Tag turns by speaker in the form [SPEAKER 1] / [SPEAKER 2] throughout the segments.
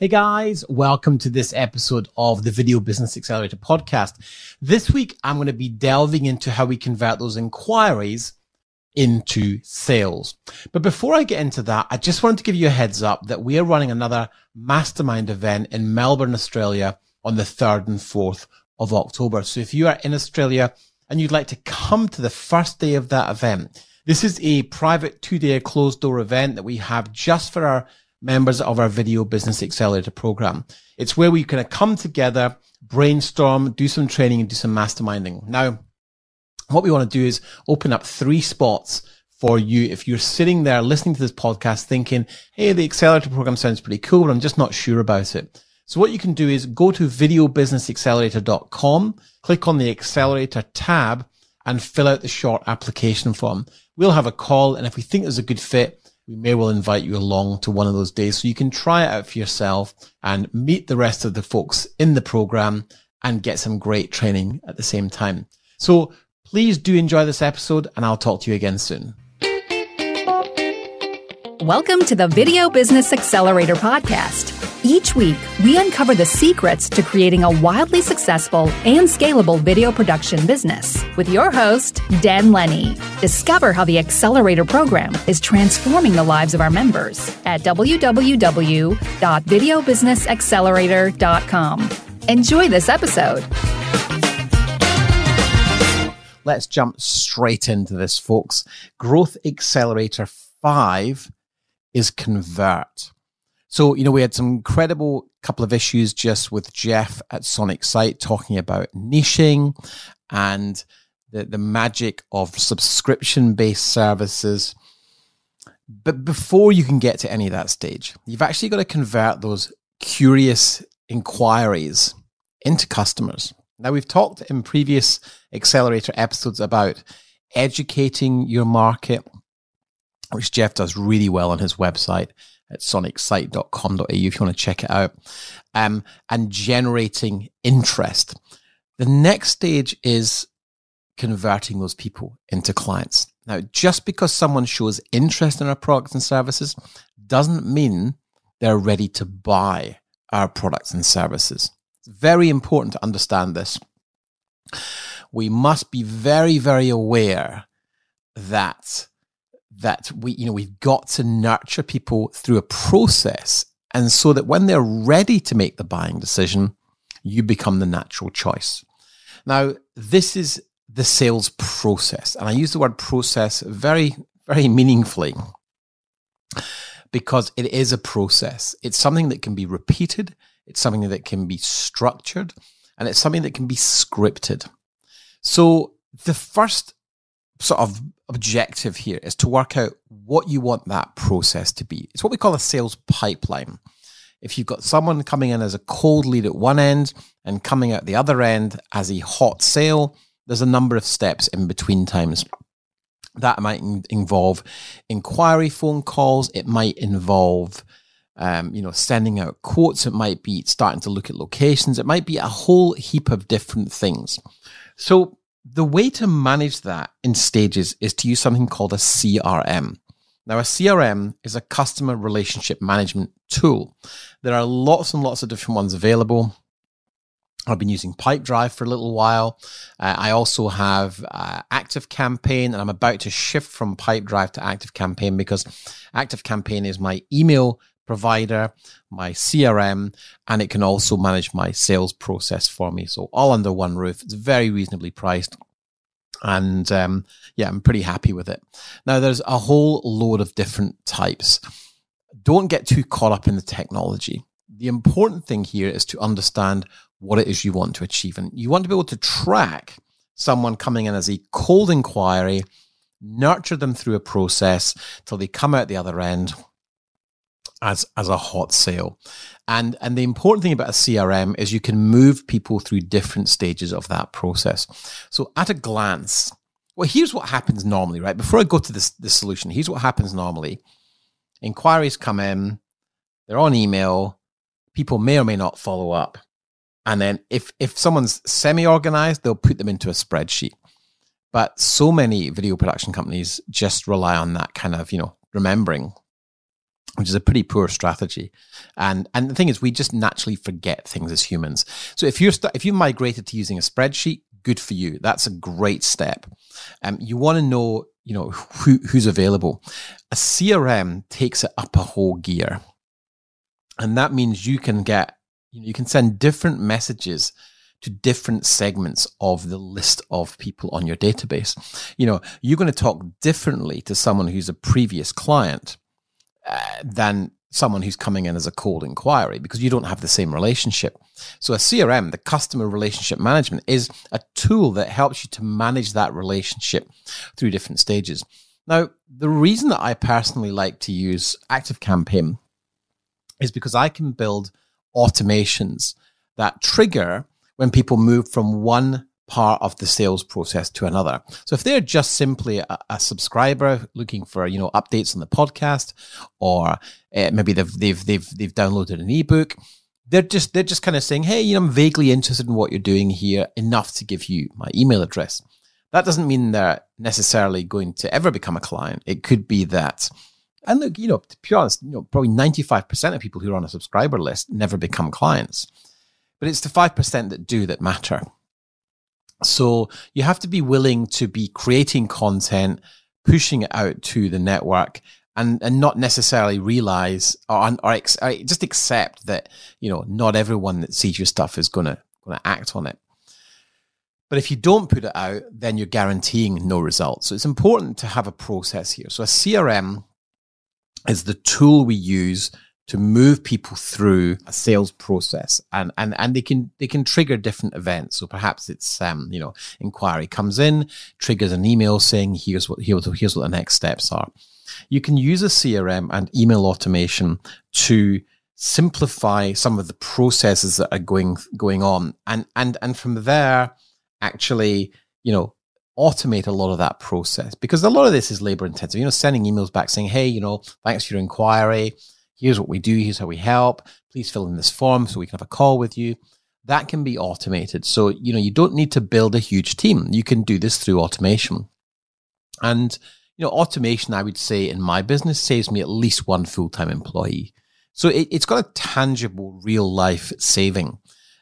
[SPEAKER 1] Hey guys, welcome to this episode of the Video Business Accelerator podcast. This week, I'm going to be delving into how we convert those inquiries into sales. But before I get into that, I just wanted to give you a heads up that we are running another mastermind event in Melbourne, Australia on the 3rd and 4th of October. So if you are in Australia and you'd like to come to the first day of that event, this is a private two day closed door event that we have just for our members of our Video Business Accelerator program. It's where we kind of come together, brainstorm, do some training and do some masterminding. Now, what we want to do is open up three spots for you. If you're sitting there listening to this podcast thinking, Hey, the accelerator program sounds pretty cool, but I'm just not sure about it. So what you can do is go to videobusinessaccelerator.com, click on the accelerator tab and fill out the short application form. We'll have a call. And if we think there's a good fit, we may well invite you along to one of those days so you can try it out for yourself and meet the rest of the folks in the program and get some great training at the same time. So please do enjoy this episode and I'll talk to you again soon.
[SPEAKER 2] Welcome to the Video Business Accelerator podcast. Each week, we uncover the secrets to creating a wildly successful and scalable video production business with your host, Dan Lenny. Discover how the Accelerator program is transforming the lives of our members at www.videobusinessaccelerator.com. Enjoy this episode.
[SPEAKER 1] Let's jump straight into this, folks. Growth Accelerator 5 is convert. So, you know, we had some incredible couple of issues just with Jeff at Sonic Site talking about niching and the, the magic of subscription based services. But before you can get to any of that stage, you've actually got to convert those curious inquiries into customers. Now, we've talked in previous accelerator episodes about educating your market, which Jeff does really well on his website at sonicsite.com.au if you want to check it out, um, and generating interest. The next stage is converting those people into clients. Now, just because someone shows interest in our products and services doesn't mean they're ready to buy our products and services. It's very important to understand this. We must be very, very aware that that we, you know, we've got to nurture people through a process. And so that when they're ready to make the buying decision, you become the natural choice. Now, this is the sales process. And I use the word process very, very meaningfully because it is a process. It's something that can be repeated. It's something that can be structured and it's something that can be scripted. So the first sort of objective here is to work out what you want that process to be. It's what we call a sales pipeline. If you've got someone coming in as a cold lead at one end and coming out the other end as a hot sale, there's a number of steps in between times. That might involve inquiry phone calls. It might involve, um, you know, sending out quotes. It might be starting to look at locations. It might be a whole heap of different things. So the way to manage that in stages is to use something called a CRM. Now, a CRM is a customer relationship management tool. There are lots and lots of different ones available. I've been using Pipedrive for a little while. Uh, I also have uh, Active Campaign, and I'm about to shift from Pipedrive to Active Campaign because Active Campaign is my email provider, my CRM, and it can also manage my sales process for me. So all under one roof. It's very reasonably priced. And um, yeah, I'm pretty happy with it. Now, there's a whole load of different types. Don't get too caught up in the technology. The important thing here is to understand what it is you want to achieve. And you want to be able to track someone coming in as a cold inquiry, nurture them through a process till they come out the other end as as a hot sale. And and the important thing about a CRM is you can move people through different stages of that process. So at a glance, well, here's what happens normally, right? Before I go to this solution, here's what happens normally. Inquiries come in, they're on email, people may or may not follow up. And then if if someone's semi-organized, they'll put them into a spreadsheet. But so many video production companies just rely on that kind of, you know, remembering which is a pretty poor strategy. And and the thing is, we just naturally forget things as humans. So if you're st- if you migrated to using a spreadsheet, good for you. That's a great step. Um, you want to know, you know, who, who's available. A CRM takes it up a whole gear, and that means you can get, you, can send different messages to different segments of the list of people on your database. You know, you're going to talk differently to someone who's a previous client than someone who's coming in as a cold inquiry because you don't have the same relationship. So a CRM, the customer relationship management is a tool that helps you to manage that relationship through different stages. Now, the reason that I personally like to use ActiveCampaign is because I can build automations that trigger when people move from one part of the sales process to another. So if they're just simply a, a subscriber looking for you know updates on the podcast, or uh, maybe they've they've they've they've downloaded an ebook, they're just they're just kind of saying, hey, you know, I'm vaguely interested in what you're doing here, enough to give you my email address. That doesn't mean they're necessarily going to ever become a client. It could be that. And look, you know, to be honest, you know, probably 95% of people who are on a subscriber list never become clients. But it's the 5% that do that matter. So you have to be willing to be creating content, pushing it out to the network and, and not necessarily realize or, or, ex, or just accept that, you know, not everyone that sees your stuff is going to act on it. But if you don't put it out, then you're guaranteeing no results. So it's important to have a process here. So a CRM is the tool we use to move people through a sales process. And and and they can they can trigger different events. So perhaps it's um you know inquiry comes in triggers an email saying here's what here's, here's what the next steps are. You can use a crm and email automation to simplify some of the processes that are going going on. And and and from there actually you know automate a lot of that process. Because a lot of this is labor intensive. You know sending emails back saying hey you know thanks for your inquiry here's what we do, here's how we help. Please fill in this form so we can have a call with you. That can be automated. So, you know, you don't need to build a huge team. You can do this through automation. And, you know, automation, I would say in my business saves me at least one full time employee. So it, has got a tangible real life saving.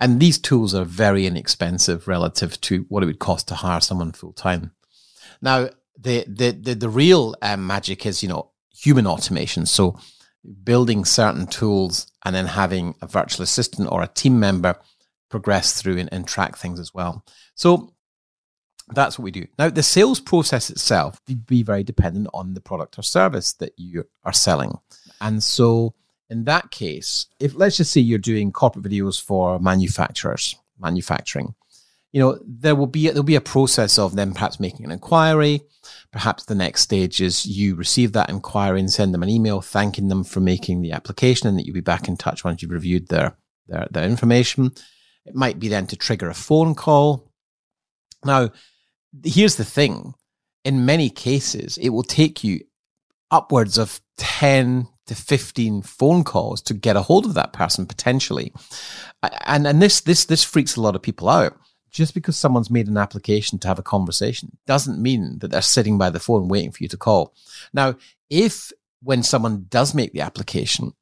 [SPEAKER 1] And these tools are very inexpensive relative to what it would cost to hire someone full time. Now, the, the, the, the real um, magic is, you know, human automation. So building certain tools and then having a virtual assistant or a team member progress through and, and track things as well. So that's what we do. Now, the sales process itself would be very dependent on the product or service that you are selling. And so, in that case, if let's just say you're doing corporate videos for manufacturers, manufacturing, you know, there will be there'll be a process of them perhaps making an inquiry. Perhaps the next stage is you receive that inquiry and send them an email thanking them for making the application, and that you'll be back in touch once you've reviewed their their, their information. It might be then to trigger a phone call. Now, here's the thing: in many cases, it will take you upwards of ten to 15 phone calls to get a hold of that person potentially and and this this this freaks a lot of people out just because someone's made an application to have a conversation doesn't mean that they're sitting by the phone waiting for you to call. Now, if when someone does make the application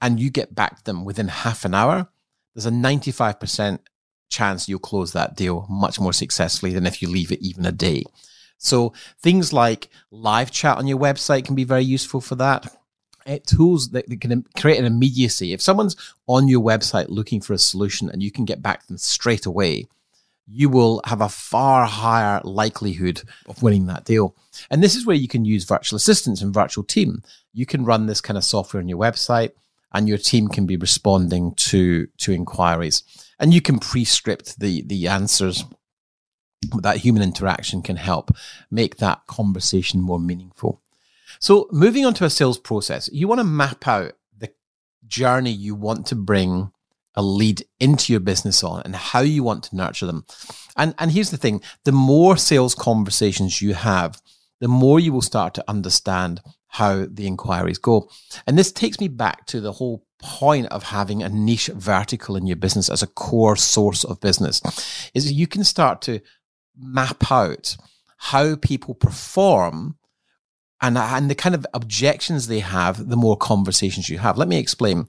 [SPEAKER 1] and you get back to them within half an hour, there's a 95% chance you'll close that deal much more successfully than if you leave it even a day. So things like live chat on your website can be very useful for that. Uh, tools that, that, can create an immediacy. If someone's on your website looking for a solution and you can get back to them straight away, you will have a far higher likelihood of winning that deal. And this is where you can use virtual assistants and virtual team. You can run this kind of software on your website and your team can be responding to, to inquiries. And you can pre-script the, the answers. That human interaction can help make that conversation more meaningful. So moving on to a sales process, you want to map out the journey you want to bring a lead into your business on and how you want to nurture them. And, and here's the thing the more sales conversations you have, the more you will start to understand how the inquiries go. And this takes me back to the whole point of having a niche vertical in your business as a core source of business is you can start to map out how people perform and, and the kind of objections they have, the more conversations you have. Let me explain.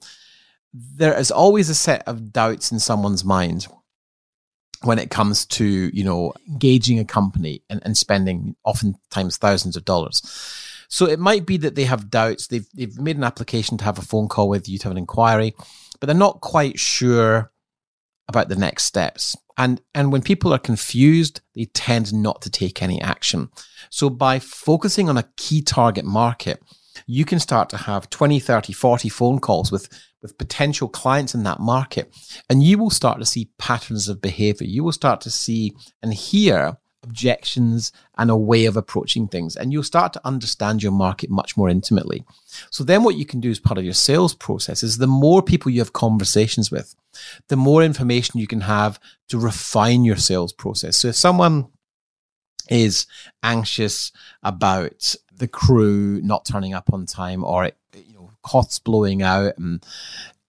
[SPEAKER 1] There is always a set of doubts in someone's mind when it comes to, you know, engaging a company and, and spending oftentimes thousands of dollars. So it might be that they have doubts. They've, they've made an application to have a phone call with you to have an inquiry, but they're not quite sure about the next steps. And, and when people are confused, they tend not to take any action. So by focusing on a key target market, you can start to have 20, 30, 40 phone calls with, with potential clients in that market. And you will start to see patterns of behavior. You will start to see and hear objections and a way of approaching things. And you'll start to understand your market much more intimately. So then what you can do as part of your sales process is the more people you have conversations with, the more information you can have to refine your sales process. So if someone is anxious about the crew not turning up on time or you know costs blowing out and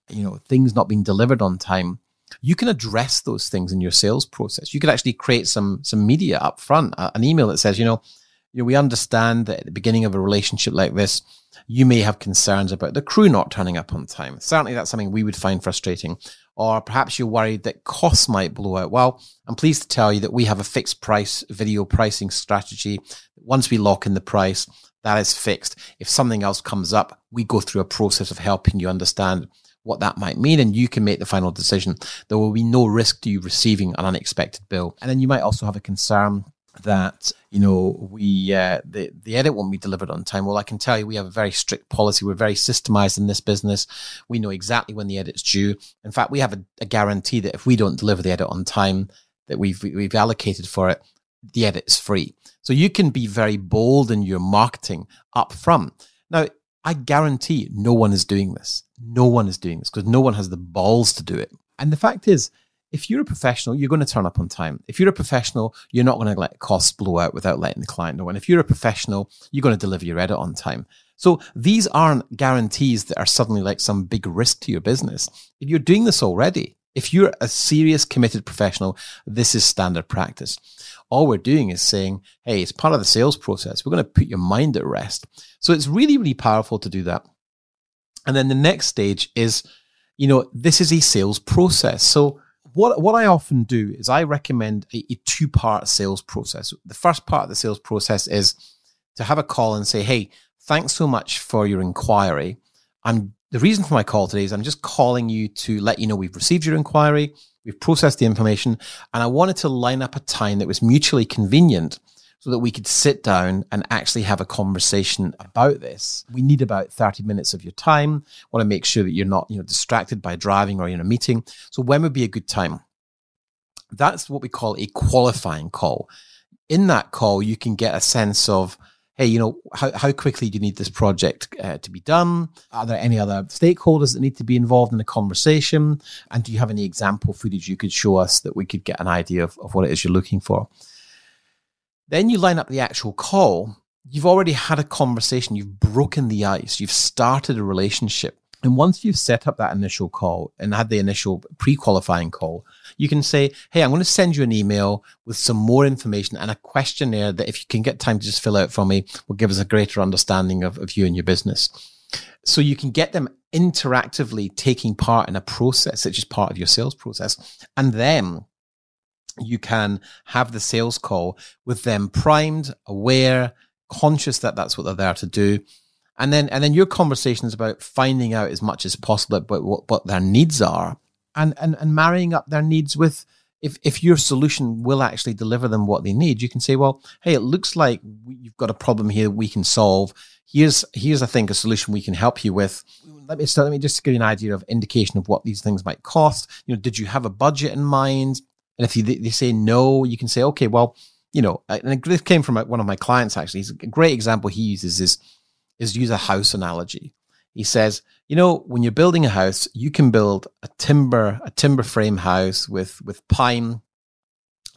[SPEAKER 1] you know things not being delivered on time you can address those things in your sales process. You could actually create some some media up front, uh, an email that says, you know, you know, we understand that at the beginning of a relationship like this, you may have concerns about the crew not turning up on time. Certainly, that's something we would find frustrating. Or perhaps you're worried that costs might blow out. Well, I'm pleased to tell you that we have a fixed price video pricing strategy. Once we lock in the price, that is fixed. If something else comes up, we go through a process of helping you understand what that might mean, and you can make the final decision. There will be no risk to you receiving an unexpected bill. And then you might also have a concern that you know we uh, the the edit won't be delivered on time. Well, I can tell you we have a very strict policy. We're very systemized in this business. We know exactly when the edit's due. In fact, we have a, a guarantee that if we don't deliver the edit on time that we've we've allocated for it, the edit is free. So you can be very bold in your marketing up front. Now, I guarantee no one is doing this. No one is doing this because no one has the balls to do it. And the fact is, if you're a professional, you're going to turn up on time. If you're a professional, you're not going to let costs blow out without letting the client know. And if you're a professional, you're going to deliver your edit on time. So these aren't guarantees that are suddenly like some big risk to your business. If you're doing this already, if you're a serious committed professional, this is standard practice. All we're doing is saying, hey, it's part of the sales process. We're going to put your mind at rest. So it's really, really powerful to do that. And then the next stage is, you know, this is a sales process. So what what I often do is I recommend a, a two part sales process. The first part of the sales process is to have a call and say, "Hey, thanks so much for your inquiry. I'm the reason for my call today is I'm just calling you to let you know we've received your inquiry, we've processed the information, and I wanted to line up a time that was mutually convenient so that we could sit down and actually have a conversation about this. We need about 30 minutes of your time. Want to make sure that you're not, you know, distracted by driving or in a meeting. So when would be a good time? That's what we call a qualifying call. In that call, you can get a sense of, hey, you know, how, how quickly do you need this project uh, to be done? Are there any other stakeholders that need to be involved in the conversation? And do you have any example footage you could show us that we could get an idea of, of what it is you're looking for? Then you line up the actual call. You've already had a conversation. You've broken the ice. You've started a relationship. And once you've set up that initial call and had the initial pre qualifying call, you can say, Hey, I'm going to send you an email with some more information and a questionnaire that if you can get time to just fill out for me will give us a greater understanding of, of you and your business. So you can get them interactively taking part in a process, which is part of your sales process. And then you can have the sales call with them primed, aware, conscious that that's what they're there to do. And then, and then your conversation is about finding out as much as possible about what, what their needs are and, and, and marrying up their needs with, if, if your solution will actually deliver them what they need, you can say, well, hey, it looks like you've got a problem here we can solve. Here's, here's, I think, a solution we can help you with. Let me start, let me just give you an idea of indication of what these things might cost. You know, did you have a budget in mind? And if you, they say no, you can say, okay, well, you know, and this came from one of my clients actually. He's a great example he uses is, is use a house analogy. He says, you know, when you're building a house, you can build a timber, a timber frame house with, with pine,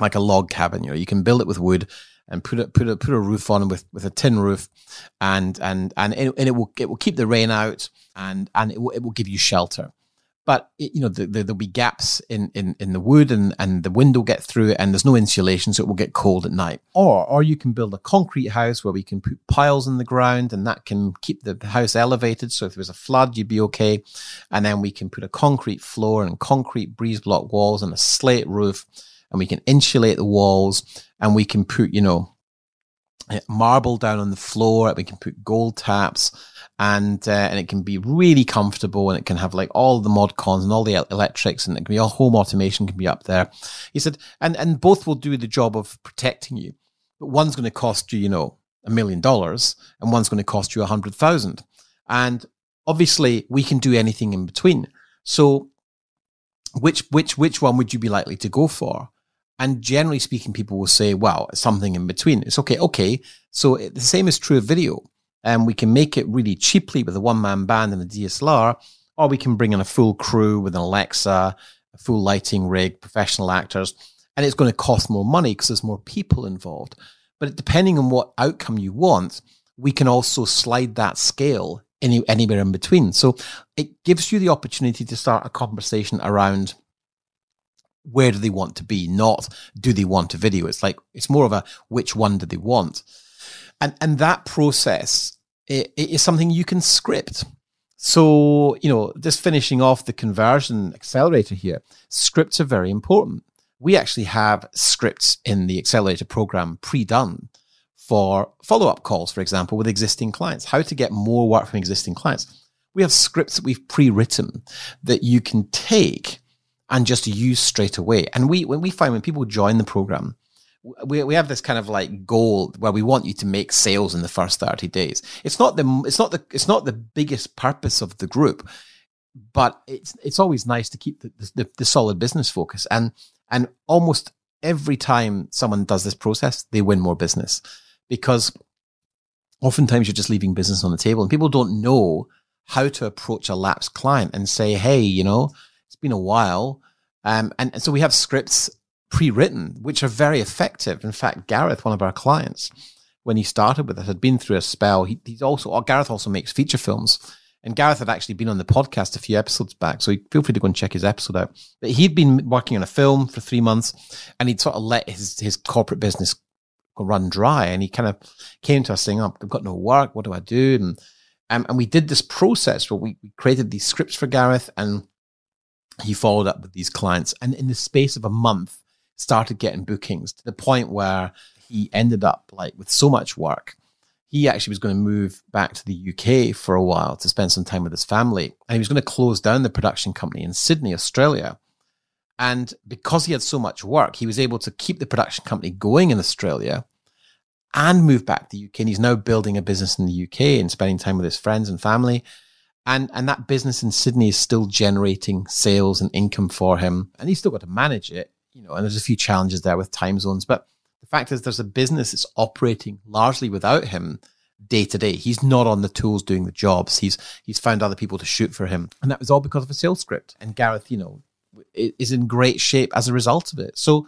[SPEAKER 1] like a log cabin. You know, you can build it with wood and put a, put a, put a roof on with, with a tin roof and, and, and, it, and it will, it will keep the rain out and, and it will, it will give you shelter. But you know the, the, there'll be gaps in, in in the wood and and the wind will get through it and there's no insulation so it will get cold at night. Or or you can build a concrete house where we can put piles in the ground and that can keep the house elevated. So if there was a flood you'd be okay. And then we can put a concrete floor and concrete breeze block walls and a slate roof and we can insulate the walls and we can put you know marble down on the floor we can put gold taps and uh, and it can be really comfortable and it can have like all the mod cons and all the electrics and it can be all home automation can be up there. He said, and and both will do the job of protecting you, but one's going to cost you, you know, a million dollars, and one's going to cost you a hundred thousand, and obviously we can do anything in between. So, which which which one would you be likely to go for? And generally speaking, people will say, well, something in between. It's okay. Okay. So the same is true of video and we can make it really cheaply with a one man band and a DSLR, or we can bring in a full crew with an Alexa, a full lighting rig, professional actors, and it's going to cost more money because there's more people involved. But depending on what outcome you want, we can also slide that scale any, anywhere in between. So it gives you the opportunity to start a conversation around where do they want to be, not do they want a video. It's like it's more of a which one do they want and and that process it, it is something you can script. So you know, just finishing off the conversion accelerator here, scripts are very important. We actually have scripts in the accelerator program pre-done for follow-up calls, for example, with existing clients. How to get more work from existing clients. We have scripts that we've pre-written that you can take and just use straight away. And we, when we find when people join the program, we, we have this kind of like goal where we want you to make sales in the first 30 days. It's not the it's not the it's not the biggest purpose of the group, but it's it's always nice to keep the, the, the solid business focus and and almost every time someone does this process, they win more business because oftentimes you're just leaving business on the table and people don't know how to approach a lapsed client and say, Hey, you know, it's been a while. Um, and, and so we have scripts pre-written, which are very effective. In fact, Gareth, one of our clients, when he started with us, had been through a spell. He, he's also, Gareth also makes feature films. And Gareth had actually been on the podcast a few episodes back, so feel free to go and check his episode out. But he'd been working on a film for three months, and he'd sort of let his his corporate business run dry. And he kind of came to us saying, oh, "I've got no work. What do I do?" And um, and we did this process where we, we created these scripts for Gareth, and he followed up with these clients. And in the space of a month, started getting bookings to the point where he ended up like with so much work. He actually was going to move back to the UK for a while to spend some time with his family. And he was going to close down the production company in Sydney, Australia. And because he had so much work, he was able to keep the production company going in Australia and move back to the UK. And he's now building a business in the UK and spending time with his friends and family. And, and that business in Sydney is still generating sales and income for him. And he's still got to manage it you know, and there's a few challenges there with time zones. But the fact is, there's a business that's operating largely without him day to day. He's not on the tools doing the jobs. He's he's found other people to shoot for him, and that was all because of a sales script. And Gareth, you know, is in great shape as a result of it. So.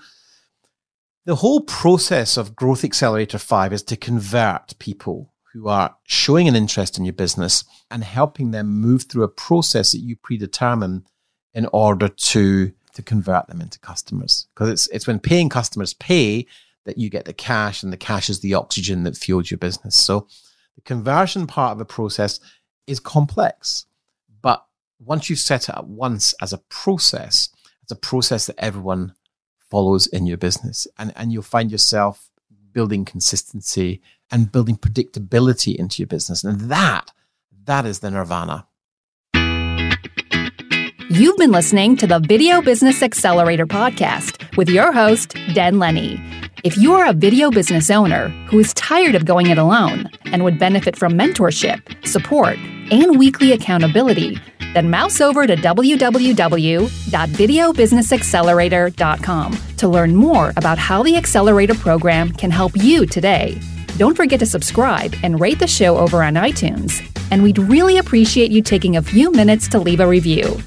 [SPEAKER 1] The whole process of Growth Accelerator 5 is to convert people who are showing an interest in your business and helping them move through a process that you predetermine in order to to convert them into customers. Because it's it's when paying customers pay that you get the cash and the cash is the oxygen that fuels your business. So the conversion part of the process is complex but once you've set it up once as a process it's a process that everyone follows in your business. And and you'll find yourself building consistency and building predictability into your business and that that is the nirvana
[SPEAKER 2] You've been listening to the Video Business Accelerator podcast with your host, Dan Lenny. If you are a video business owner who is tired of going it alone and would benefit from mentorship, support, and weekly accountability, then mouse over to www.videobusinessaccelerator.com to learn more about how the Accelerator program can help you today. Don't forget to subscribe and rate the show over on iTunes. And we'd really appreciate you taking a few minutes to leave a review.